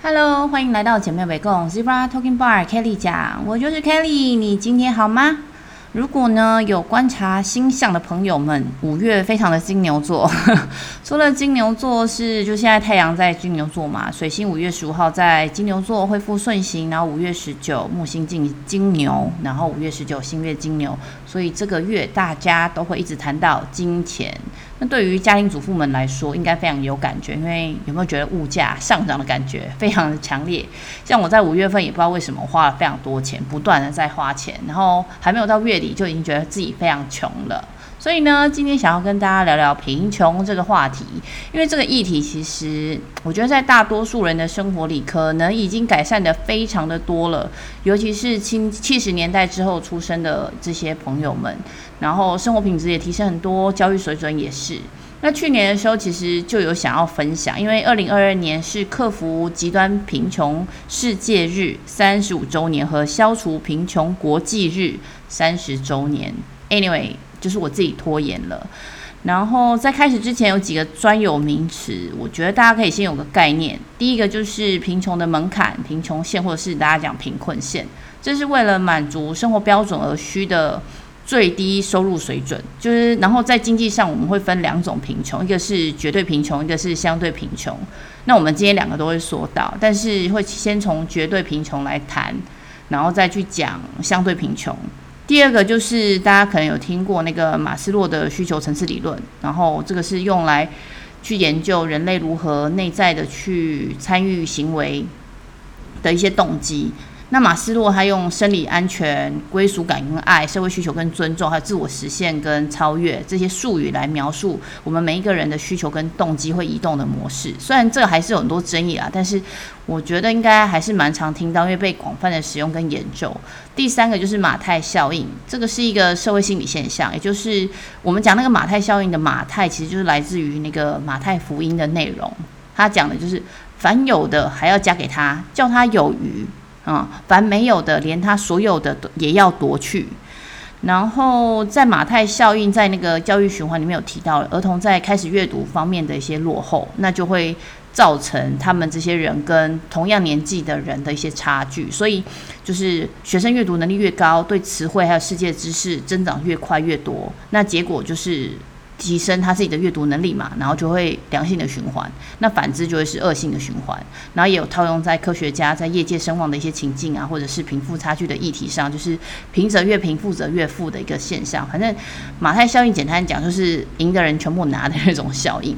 Hello，欢迎来到姐妹围共 Zebra Talking Bar Kelly 讲，我就是 Kelly，你今天好吗？如果呢有观察星象的朋友们，五月非常的金牛座。除了金牛座是就现在太阳在金牛座嘛，水星五月十五号在金牛座恢复顺行，然后五月十九木星进金牛，然后五月十九新月金牛，所以这个月大家都会一直谈到金钱。那对于家庭主妇们来说，应该非常有感觉，因为有没有觉得物价上涨的感觉非常的强烈？像我在五月份也不知道为什么花了非常多钱，不断的在花钱，然后还没有到月底就已经觉得自己非常穷了。所以呢，今天想要跟大家聊聊贫穷这个话题，因为这个议题其实我觉得在大多数人的生活里，可能已经改善得非常的多了，尤其是七七十年代之后出生的这些朋友们，然后生活品质也提升很多，教育水准也是。那去年的时候，其实就有想要分享，因为二零二二年是克服极端贫穷世界日三十五周年和消除贫穷国际日三十周年。Anyway。就是我自己拖延了，然后在开始之前有几个专有名词，我觉得大家可以先有个概念。第一个就是贫穷的门槛、贫穷线，或者是大家讲贫困线，这是为了满足生活标准而需的最低收入水准。就是然后在经济上我们会分两种贫穷，一个是绝对贫穷，一个是相对贫穷。那我们今天两个都会说到，但是会先从绝对贫穷来谈，然后再去讲相对贫穷。第二个就是大家可能有听过那个马斯洛的需求层次理论，然后这个是用来去研究人类如何内在的去参与行为的一些动机。那马斯洛他用生理安全、归属感跟爱、社会需求跟尊重，还有自我实现跟超越这些术语来描述我们每一个人的需求跟动机会移动的模式。虽然这个还是有很多争议啊，但是我觉得应该还是蛮常听到，因为被广泛的使用跟研究。第三个就是马太效应，这个是一个社会心理现象，也就是我们讲那个马太效应的马太，其实就是来自于那个马太福音的内容。他讲的就是凡有的还要加给他，叫他有余。啊、凡没有的，连他所有的也要夺去。然后在马太效应，在那个教育循环里面有提到，儿童在开始阅读方面的一些落后，那就会造成他们这些人跟同样年纪的人的一些差距。所以就是学生阅读能力越高，对词汇还有世界知识增长越快越多，那结果就是。提升他自己的阅读能力嘛，然后就会良性的循环。那反之就会是恶性的循环。然后也有套用在科学家在业界声望的一些情境啊，或者是贫富差距的议题上，就是贫者越贫，富者越富的一个现象。反正马太效应简单讲就是赢的人全部拿的那种效应。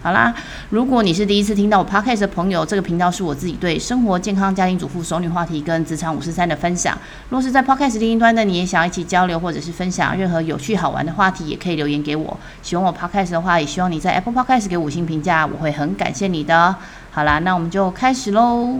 好啦，如果你是第一次听到我 Podcast 的朋友，这个频道是我自己对生活、健康、家庭主妇、熟女话题跟职场五四三的分享。若是在 Podcast 另一端的你也想要一起交流，或者是分享任何有趣好玩的话题，也可以留言给我。喜欢我 Podcast 的话，也希望你在 Apple Podcast 给五星评价，我会很感谢你的。好啦，那我们就开始喽。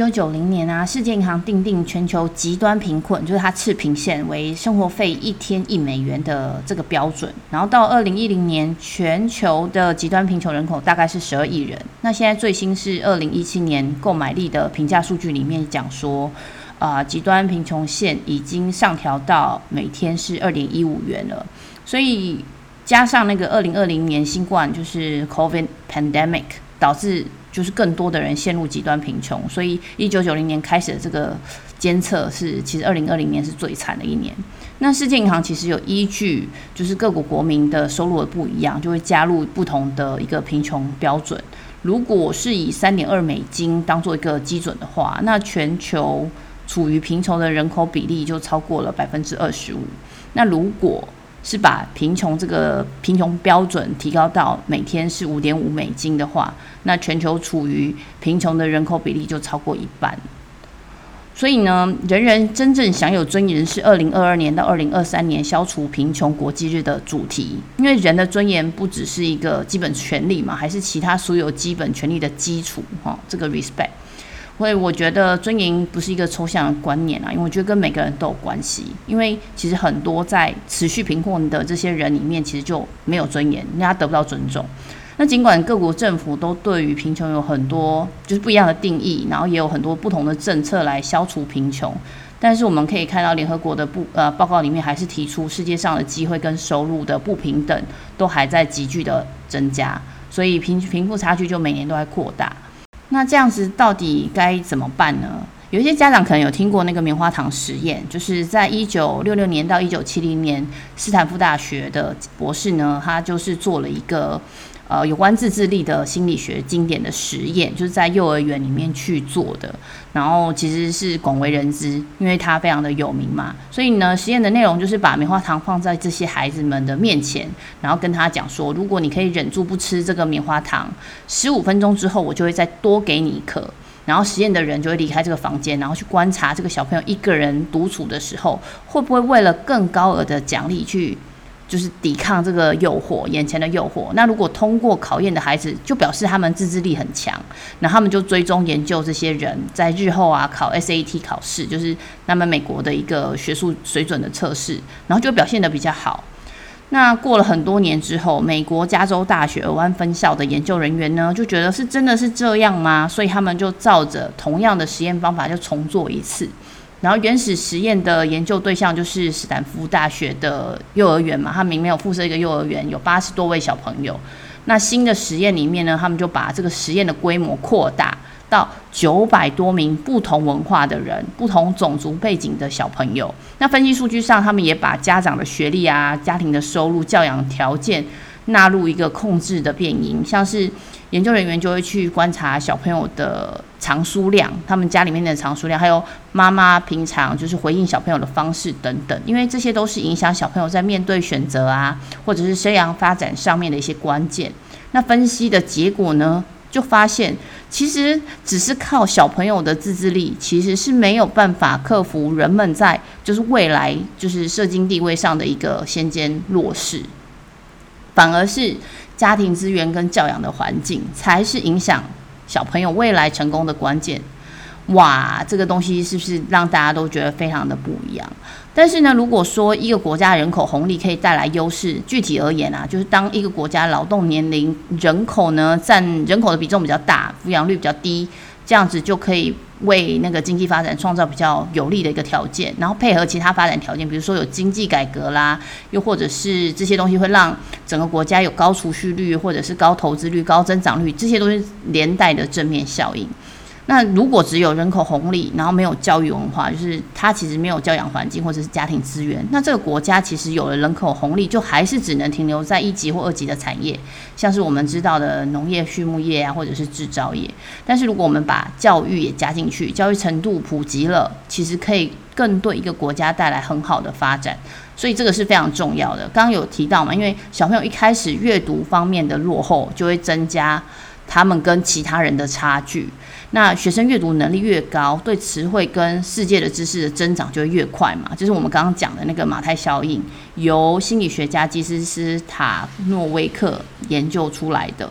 一九九零年啊，世界银行定定全球极端贫困，就是它赤贫线为生活费一天一美元的这个标准。然后到二零一零年，全球的极端贫穷人口大概是十二亿人。那现在最新是二零一七年购买力的评价数据里面讲说，啊、极端贫穷线已经上调到每天是二点一五元了。所以加上那个二零二零年新冠就是 COVID pandemic 导致。就是更多的人陷入极端贫穷，所以一九九零年开始的这个监测是，其实二零二零年是最惨的一年。那世界银行其实有依据，就是各国国民的收入的不一样，就会加入不同的一个贫穷标准。如果是以三点二美金当做一个基准的话，那全球处于贫穷的人口比例就超过了百分之二十五。那如果是把贫穷这个贫穷标准提高到每天是五点五美金的话，那全球处于贫穷的人口比例就超过一半。所以呢，人人真正享有尊严是二零二二年到二零二三年消除贫穷国际日的主题，因为人的尊严不只是一个基本权利嘛，还是其他所有基本权利的基础哈，这个 respect。所以我觉得尊严不是一个抽象的观念啊，因为我觉得跟每个人都有关系。因为其实很多在持续贫困的这些人里面，其实就没有尊严，人家得不到尊重。那尽管各国政府都对于贫穷有很多就是不一样的定义，然后也有很多不同的政策来消除贫穷，但是我们可以看到联合国的不呃报告里面还是提出世界上的机会跟收入的不平等都还在急剧的增加。所以贫贫富差距就每年都在扩大。那这样子到底该怎么办呢？有一些家长可能有听过那个棉花糖实验，就是在一九六六年到一九七零年，斯坦福大学的博士呢，他就是做了一个。呃，有关自制力的心理学经典的实验，就是在幼儿园里面去做的，然后其实是广为人知，因为它非常的有名嘛。所以呢，实验的内容就是把棉花糖放在这些孩子们的面前，然后跟他讲说，如果你可以忍住不吃这个棉花糖，十五分钟之后，我就会再多给你一颗。然后实验的人就会离开这个房间，然后去观察这个小朋友一个人独处的时候，会不会为了更高额的奖励去。就是抵抗这个诱惑，眼前的诱惑。那如果通过考验的孩子，就表示他们自制力很强。那他们就追踪研究这些人在日后啊考 SAT 考试，就是他们美国的一个学术水准的测试，然后就表现得比较好。那过了很多年之后，美国加州大学尔湾分校的研究人员呢，就觉得是真的是这样吗？所以他们就照着同样的实验方法，就重做一次。然后原始实验的研究对象就是斯坦福大学的幼儿园嘛，他们里面有附设一个幼儿园，有八十多位小朋友。那新的实验里面呢，他们就把这个实验的规模扩大到九百多名不同文化的人、不同种族背景的小朋友。那分析数据上，他们也把家长的学历啊、家庭的收入、教养条件纳入一个控制的变因，像是。研究人员就会去观察小朋友的藏书量，他们家里面的藏书量，还有妈妈平常就是回应小朋友的方式等等，因为这些都是影响小朋友在面对选择啊，或者是生涯发展上面的一些关键。那分析的结果呢，就发现其实只是靠小朋友的自制力，其实是没有办法克服人们在就是未来就是社经地位上的一个先见弱势，反而是。家庭资源跟教养的环境才是影响小朋友未来成功的关键。哇，这个东西是不是让大家都觉得非常的不一样？但是呢，如果说一个国家人口红利可以带来优势，具体而言啊，就是当一个国家劳动年龄人口呢占人口的比重比较大，抚养率比较低，这样子就可以。为那个经济发展创造比较有利的一个条件，然后配合其他发展条件，比如说有经济改革啦，又或者是这些东西会让整个国家有高储蓄率，或者是高投资率、高增长率，这些东西连带的正面效应。那如果只有人口红利，然后没有教育文化，就是它其实没有教养环境或者是家庭资源，那这个国家其实有了人口红利，就还是只能停留在一级或二级的产业，像是我们知道的农业、畜牧业啊，或者是制造业。但是如果我们把教育也加进去，教育程度普及了，其实可以更对一个国家带来很好的发展。所以这个是非常重要的。刚刚有提到嘛，因为小朋友一开始阅读方面的落后，就会增加他们跟其他人的差距。那学生阅读能力越高，对词汇跟世界的知识的增长就越快嘛，就是我们刚刚讲的那个马太效应，由心理学家基斯斯塔诺威克研究出来的。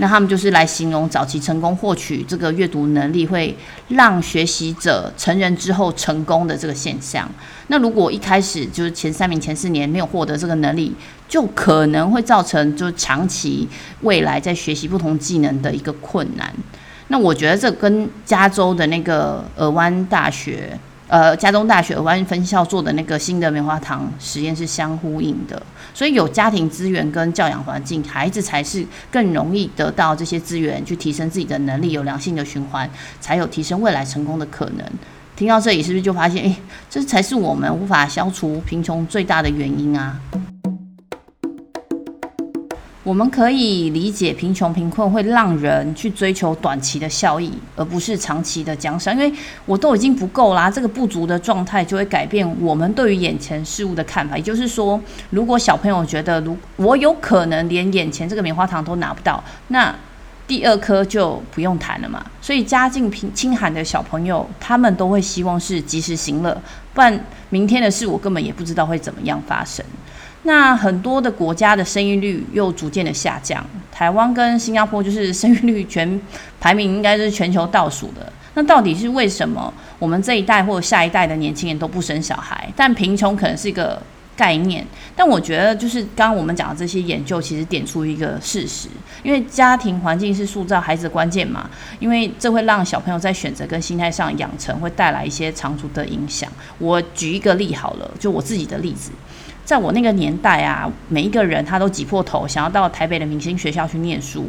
那他们就是来形容早期成功获取这个阅读能力，会让学习者成人之后成功的这个现象。那如果一开始就是前三名、前四年没有获得这个能力，就可能会造成就是长期未来在学习不同技能的一个困难。那我觉得这跟加州的那个尔湾大学，呃，加州大学尔湾分校做的那个新的棉花糖实验是相呼应的。所以有家庭资源跟教养环境，孩子才是更容易得到这些资源，去提升自己的能力，有良性的循环，才有提升未来成功的可能。听到这里，是不是就发现，诶，这才是我们无法消除贫穷最大的原因啊？我们可以理解贫穷贫困会让人去追求短期的效益，而不是长期的奖赏。因为我都已经不够啦，这个不足的状态就会改变我们对于眼前事物的看法。也就是说，如果小朋友觉得如我有可能连眼前这个棉花糖都拿不到，那第二颗就不用谈了嘛。所以家境贫清寒的小朋友，他们都会希望是及时行乐，不然明天的事我根本也不知道会怎么样发生。那很多的国家的生育率又逐渐的下降，台湾跟新加坡就是生育率全排名应该是全球倒数的。那到底是为什么我们这一代或者下一代的年轻人都不生小孩？但贫穷可能是一个概念。但我觉得就是刚刚我们讲的这些研究，其实点出一个事实，因为家庭环境是塑造孩子的关键嘛，因为这会让小朋友在选择跟心态上养成，会带来一些长足的影响。我举一个例好了，就我自己的例子。在我那个年代啊，每一个人他都挤破头想要到台北的明星学校去念书，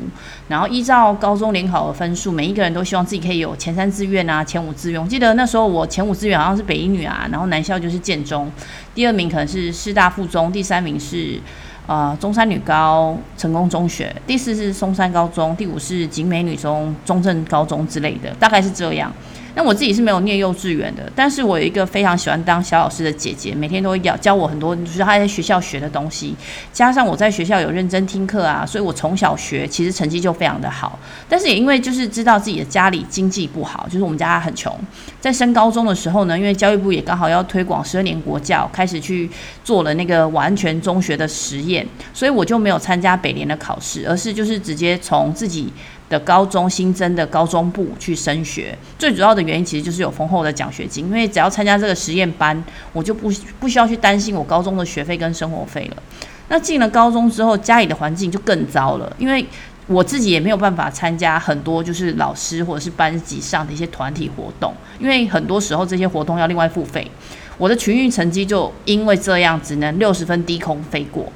然后依照高中联考的分数，每一个人都希望自己可以有前三志愿啊，前五志愿。我记得那时候我前五志愿好像是北一女啊，然后男校就是建中，第二名可能是师大附中，第三名是。啊、呃，中山女高、成功中学，第四是松山高中，第五是景美女中、中正高中之类的，大概是这样。那我自己是没有念幼稚园的，但是我有一个非常喜欢当小老师的姐姐，每天都会教教我很多，就是她在学校学的东西，加上我在学校有认真听课啊，所以我从小学其实成绩就非常的好。但是也因为就是知道自己的家里经济不好，就是我们家很穷，在升高中的时候呢，因为教育部也刚好要推广十二年国教，开始去做了那个完全中学的实验，所以我就没有参加北联的考试，而是就是直接从自己。的高中新增的高中部去升学，最主要的原因其实就是有丰厚的奖学金，因为只要参加这个实验班，我就不不需要去担心我高中的学费跟生活费了。那进了高中之后，家里的环境就更糟了，因为我自己也没有办法参加很多就是老师或者是班级上的一些团体活动，因为很多时候这些活动要另外付费，我的群运成绩就因为这样只能六十分低空飞过。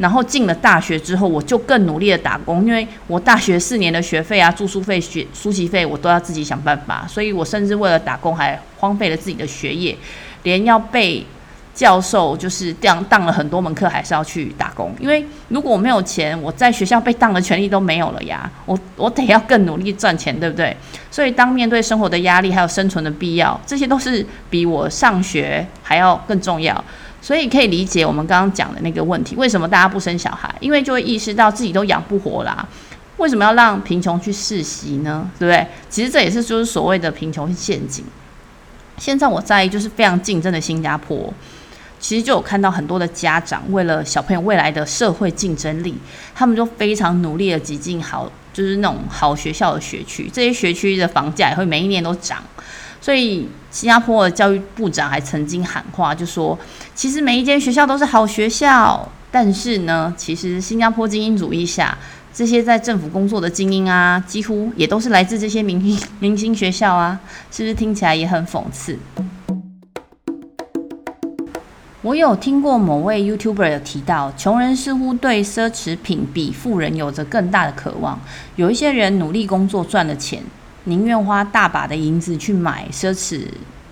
然后进了大学之后，我就更努力的打工，因为我大学四年的学费啊、住宿费、学书籍费，我都要自己想办法，所以我甚至为了打工还荒废了自己的学业，连要被教授就是当当了很多门课，还是要去打工，因为如果我没有钱，我在学校被当的权利都没有了呀，我我得要更努力赚钱，对不对？所以当面对生活的压力还有生存的必要，这些都是比我上学还要更重要。所以可以理解我们刚刚讲的那个问题，为什么大家不生小孩？因为就会意识到自己都养不活啦。为什么要让贫穷去世袭呢？对不对？其实这也是就是所谓的贫穷陷阱。现在我在意就是非常竞争的新加坡，其实就有看到很多的家长为了小朋友未来的社会竞争力，他们就非常努力的挤进好就是那种好学校的学区，这些学区的房价也会每一年都涨。所以，新加坡的教育部长还曾经喊话，就说：“其实每一间学校都是好学校，但是呢，其实新加坡精英主义下，这些在政府工作的精英啊，几乎也都是来自这些明星明星学校啊，是不是听起来也很讽刺？”我有听过某位 YouTuber 有提到，穷人似乎对奢侈品比富人有着更大的渴望，有一些人努力工作赚了钱。宁愿花大把的银子去买奢侈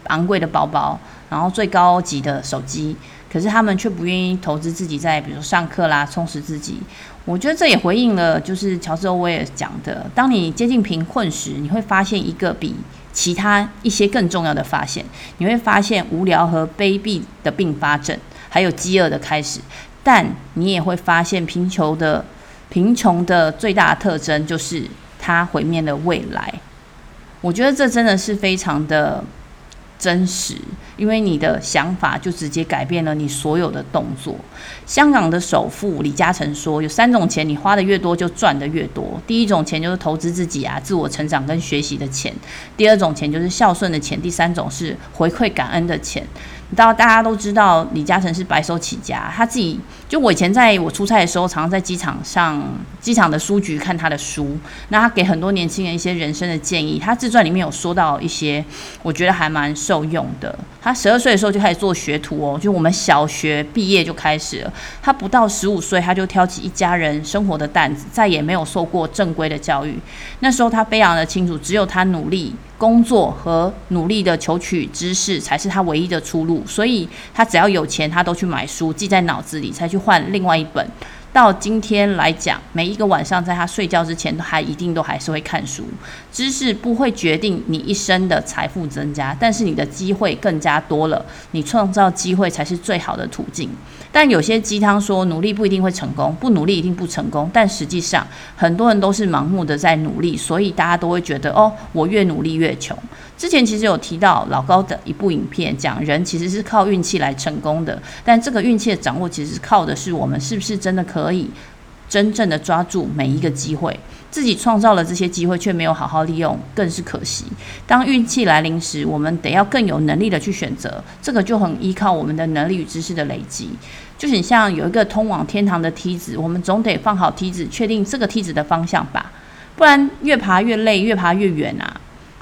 昂贵的包包，然后最高级的手机，可是他们却不愿意投资自己在，比如上课啦，充实自己。我觉得这也回应了，就是乔治欧威尔讲的：当你接近贫困时，你会发现一个比其他一些更重要的发现，你会发现无聊和卑鄙的并发症，还有饥饿的开始。但你也会发现贫穷的贫穷的最大特征就是它毁灭了未来。我觉得这真的是非常的真实，因为你的想法就直接改变了你所有的动作。香港的首富李嘉诚说：“有三种钱，你花的越多就赚的越多。第一种钱就是投资自己啊，自我成长跟学习的钱；第二种钱就是孝顺的钱；第三种是回馈感恩的钱。”你知道，大家都知道李嘉诚是白手起家，他自己就我以前在我出差的时候，常常在机场上机场的书局看他的书，那他给很多年轻人一些人生的建议。他自传里面有说到一些，我觉得还蛮受用的。他十二岁的时候就开始做学徒哦，就我们小学毕业就开始了。他不到十五岁，他就挑起一家人生活的担子，再也没有受过正规的教育。那时候他非常的清楚，只有他努力。工作和努力的求取知识才是他唯一的出路，所以他只要有钱，他都去买书，记在脑子里，才去换另外一本。到今天来讲，每一个晚上在他睡觉之前，他一定都还是会看书。知识不会决定你一生的财富增加，但是你的机会更加多了。你创造机会才是最好的途径。但有些鸡汤说努力不一定会成功，不努力一定不成功。但实际上，很多人都是盲目的在努力，所以大家都会觉得哦，我越努力越穷。之前其实有提到老高的一部影片，讲人其实是靠运气来成功的，但这个运气的掌握其实是靠的是我们是不是真的可以真正的抓住每一个机会。自己创造了这些机会，却没有好好利用，更是可惜。当运气来临时，我们得要更有能力的去选择，这个就很依靠我们的能力与知识的累积。就很像有一个通往天堂的梯子，我们总得放好梯子，确定这个梯子的方向吧，不然越爬越累，越爬越远啊。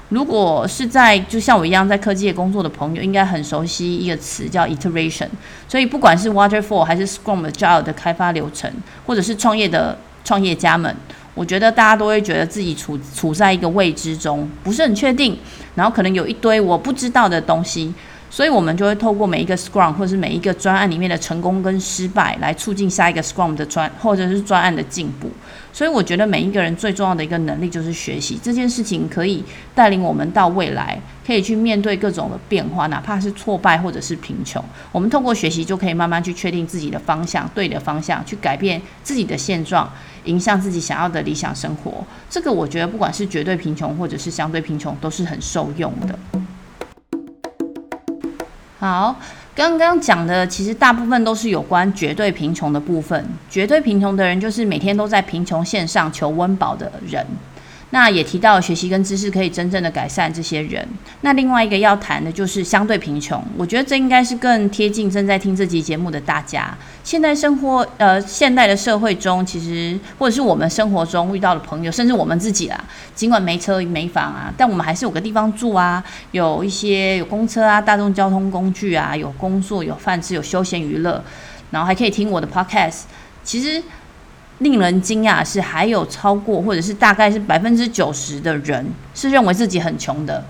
如果是在就像我一样在科技业工作的朋友，应该很熟悉一个词叫 iteration。所以不管是 Waterfall 还是 Scrum Agile 的开发流程，或者是创业的创业家们，我觉得大家都会觉得自己处处在一个未知中，不是很确定，然后可能有一堆我不知道的东西。所以，我们就会透过每一个 Scrum 或是每一个专案里面的成功跟失败，来促进下一个 Scrum 的专或者是专案的进步。所以，我觉得每一个人最重要的一个能力就是学习这件事情，可以带领我们到未来，可以去面对各种的变化，哪怕是挫败或者是贫穷。我们通过学习，就可以慢慢去确定自己的方向，对的方向，去改变自己的现状，迎向自己想要的理想生活。这个，我觉得不管是绝对贫穷或者是相对贫穷，都是很受用的。好，刚刚讲的其实大部分都是有关绝对贫穷的部分。绝对贫穷的人就是每天都在贫穷线上求温饱的人。那也提到学习跟知识可以真正的改善这些人。那另外一个要谈的就是相对贫穷，我觉得这应该是更贴近正在听这集节目的大家。现代生活，呃，现代的社会中，其实或者是我们生活中遇到的朋友，甚至我们自己啦，尽管没车没房啊，但我们还是有个地方住啊，有一些有公车啊、大众交通工具啊，有工作、有饭吃、有休闲娱乐，然后还可以听我的 podcast。其实。令人惊讶是，还有超过或者是大概是百分之九十的人是认为自己很穷的，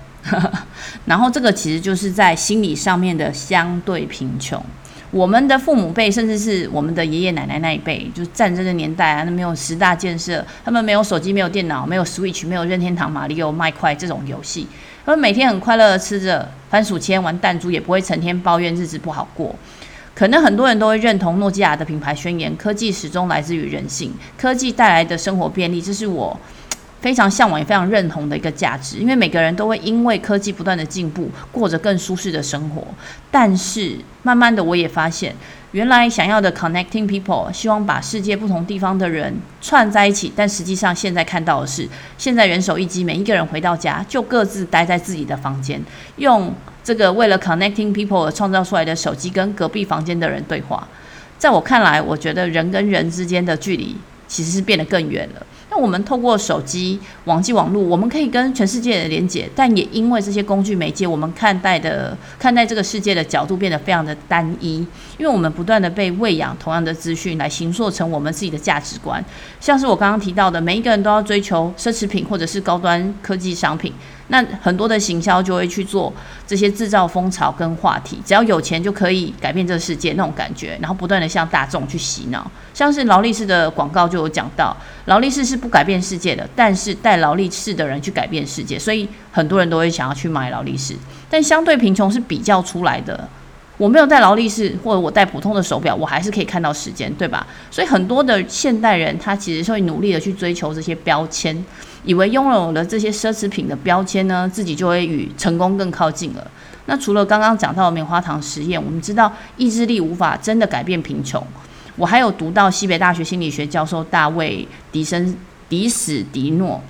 然后这个其实就是在心理上面的相对贫穷。我们的父母辈，甚至是我们的爷爷奶奶那一辈，就是战争的年代啊，那没有十大建设，他们没有手机，没有电脑，没有 Switch，没有任天堂、马里奥、麦块这种游戏，他们每天很快乐的吃着番薯签、玩弹珠，也不会成天抱怨日子不好过。可能很多人都会认同诺基亚的品牌宣言：科技始终来自于人性，科技带来的生活便利，这是我非常向往也非常认同的一个价值。因为每个人都会因为科技不断的进步，过着更舒适的生活。但是慢慢的，我也发现，原来想要的 connecting people，希望把世界不同地方的人串在一起，但实际上现在看到的是，现在人手一机，每一个人回到家就各自待在自己的房间，用。这个为了 connecting people 而创造出来的手机跟隔壁房间的人对话，在我看来，我觉得人跟人之间的距离其实是变得更远了。我们透过手机、网际网络，我们可以跟全世界的连接，但也因为这些工具媒介，我们看待的看待这个世界的角度变得非常的单一，因为我们不断的被喂养同样的资讯来形塑成我们自己的价值观。像是我刚刚提到的，每一个人都要追求奢侈品或者是高端科技商品。那很多的行销就会去做这些制造风潮跟话题，只要有钱就可以改变这个世界那种感觉，然后不断的向大众去洗脑。像是劳力士的广告就有讲到，劳力士是不改变世界的，但是带劳力士的人去改变世界，所以很多人都会想要去买劳力士。但相对贫穷是比较出来的。我没有戴劳力士，或者我戴普通的手表，我还是可以看到时间，对吧？所以很多的现代人，他其实是会努力的去追求这些标签，以为拥有了这些奢侈品的标签呢，自己就会与成功更靠近了。那除了刚刚讲到的棉花糖实验，我们知道意志力无法真的改变贫穷。我还有读到西北大学心理学教授大卫迪森迪史迪诺。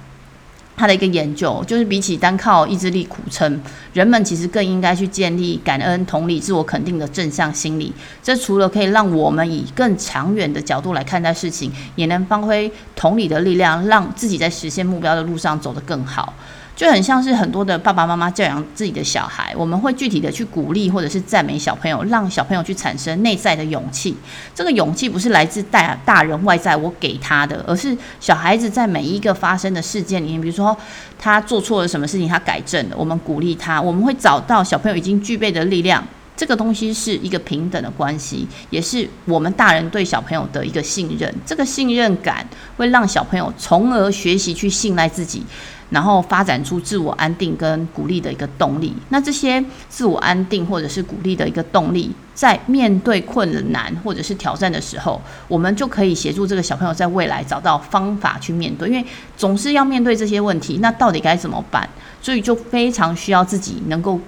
他的一个研究就是，比起单靠意志力苦撑，人们其实更应该去建立感恩、同理、自我肯定的正向心理。这除了可以让我们以更长远的角度来看待事情，也能发挥同理的力量，让自己在实现目标的路上走得更好。就很像是很多的爸爸妈妈教养自己的小孩，我们会具体的去鼓励或者是赞美小朋友，让小朋友去产生内在的勇气。这个勇气不是来自大大人外在我给他的，而是小孩子在每一个发生的事件里面，比如说他做错了什么事情，他改正了，我们鼓励他，我们会找到小朋友已经具备的力量。这个东西是一个平等的关系，也是我们大人对小朋友的一个信任。这个信任感会让小朋友从而学习去信赖自己。然后发展出自我安定跟鼓励的一个动力。那这些自我安定或者是鼓励的一个动力，在面对困难或者是挑战的时候，我们就可以协助这个小朋友在未来找到方法去面对。因为总是要面对这些问题，那到底该怎么办？所以就非常需要自己能够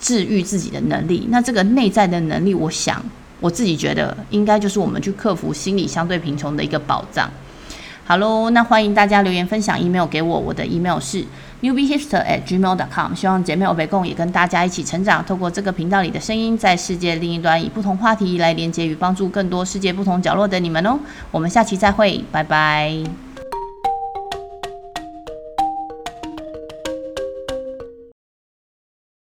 治愈自己的能力。那这个内在的能力，我想我自己觉得应该就是我们去克服心理相对贫穷的一个保障。好喽，那欢迎大家留言分享 email 给我，我的 email 是 newbiehipster@gmail.com。希望姐妹欧北共也跟大家一起成长，透过这个频道里的声音，在世界另一端以不同话题来连接与帮助更多世界不同角落的你们哦。我们下期再会，拜拜。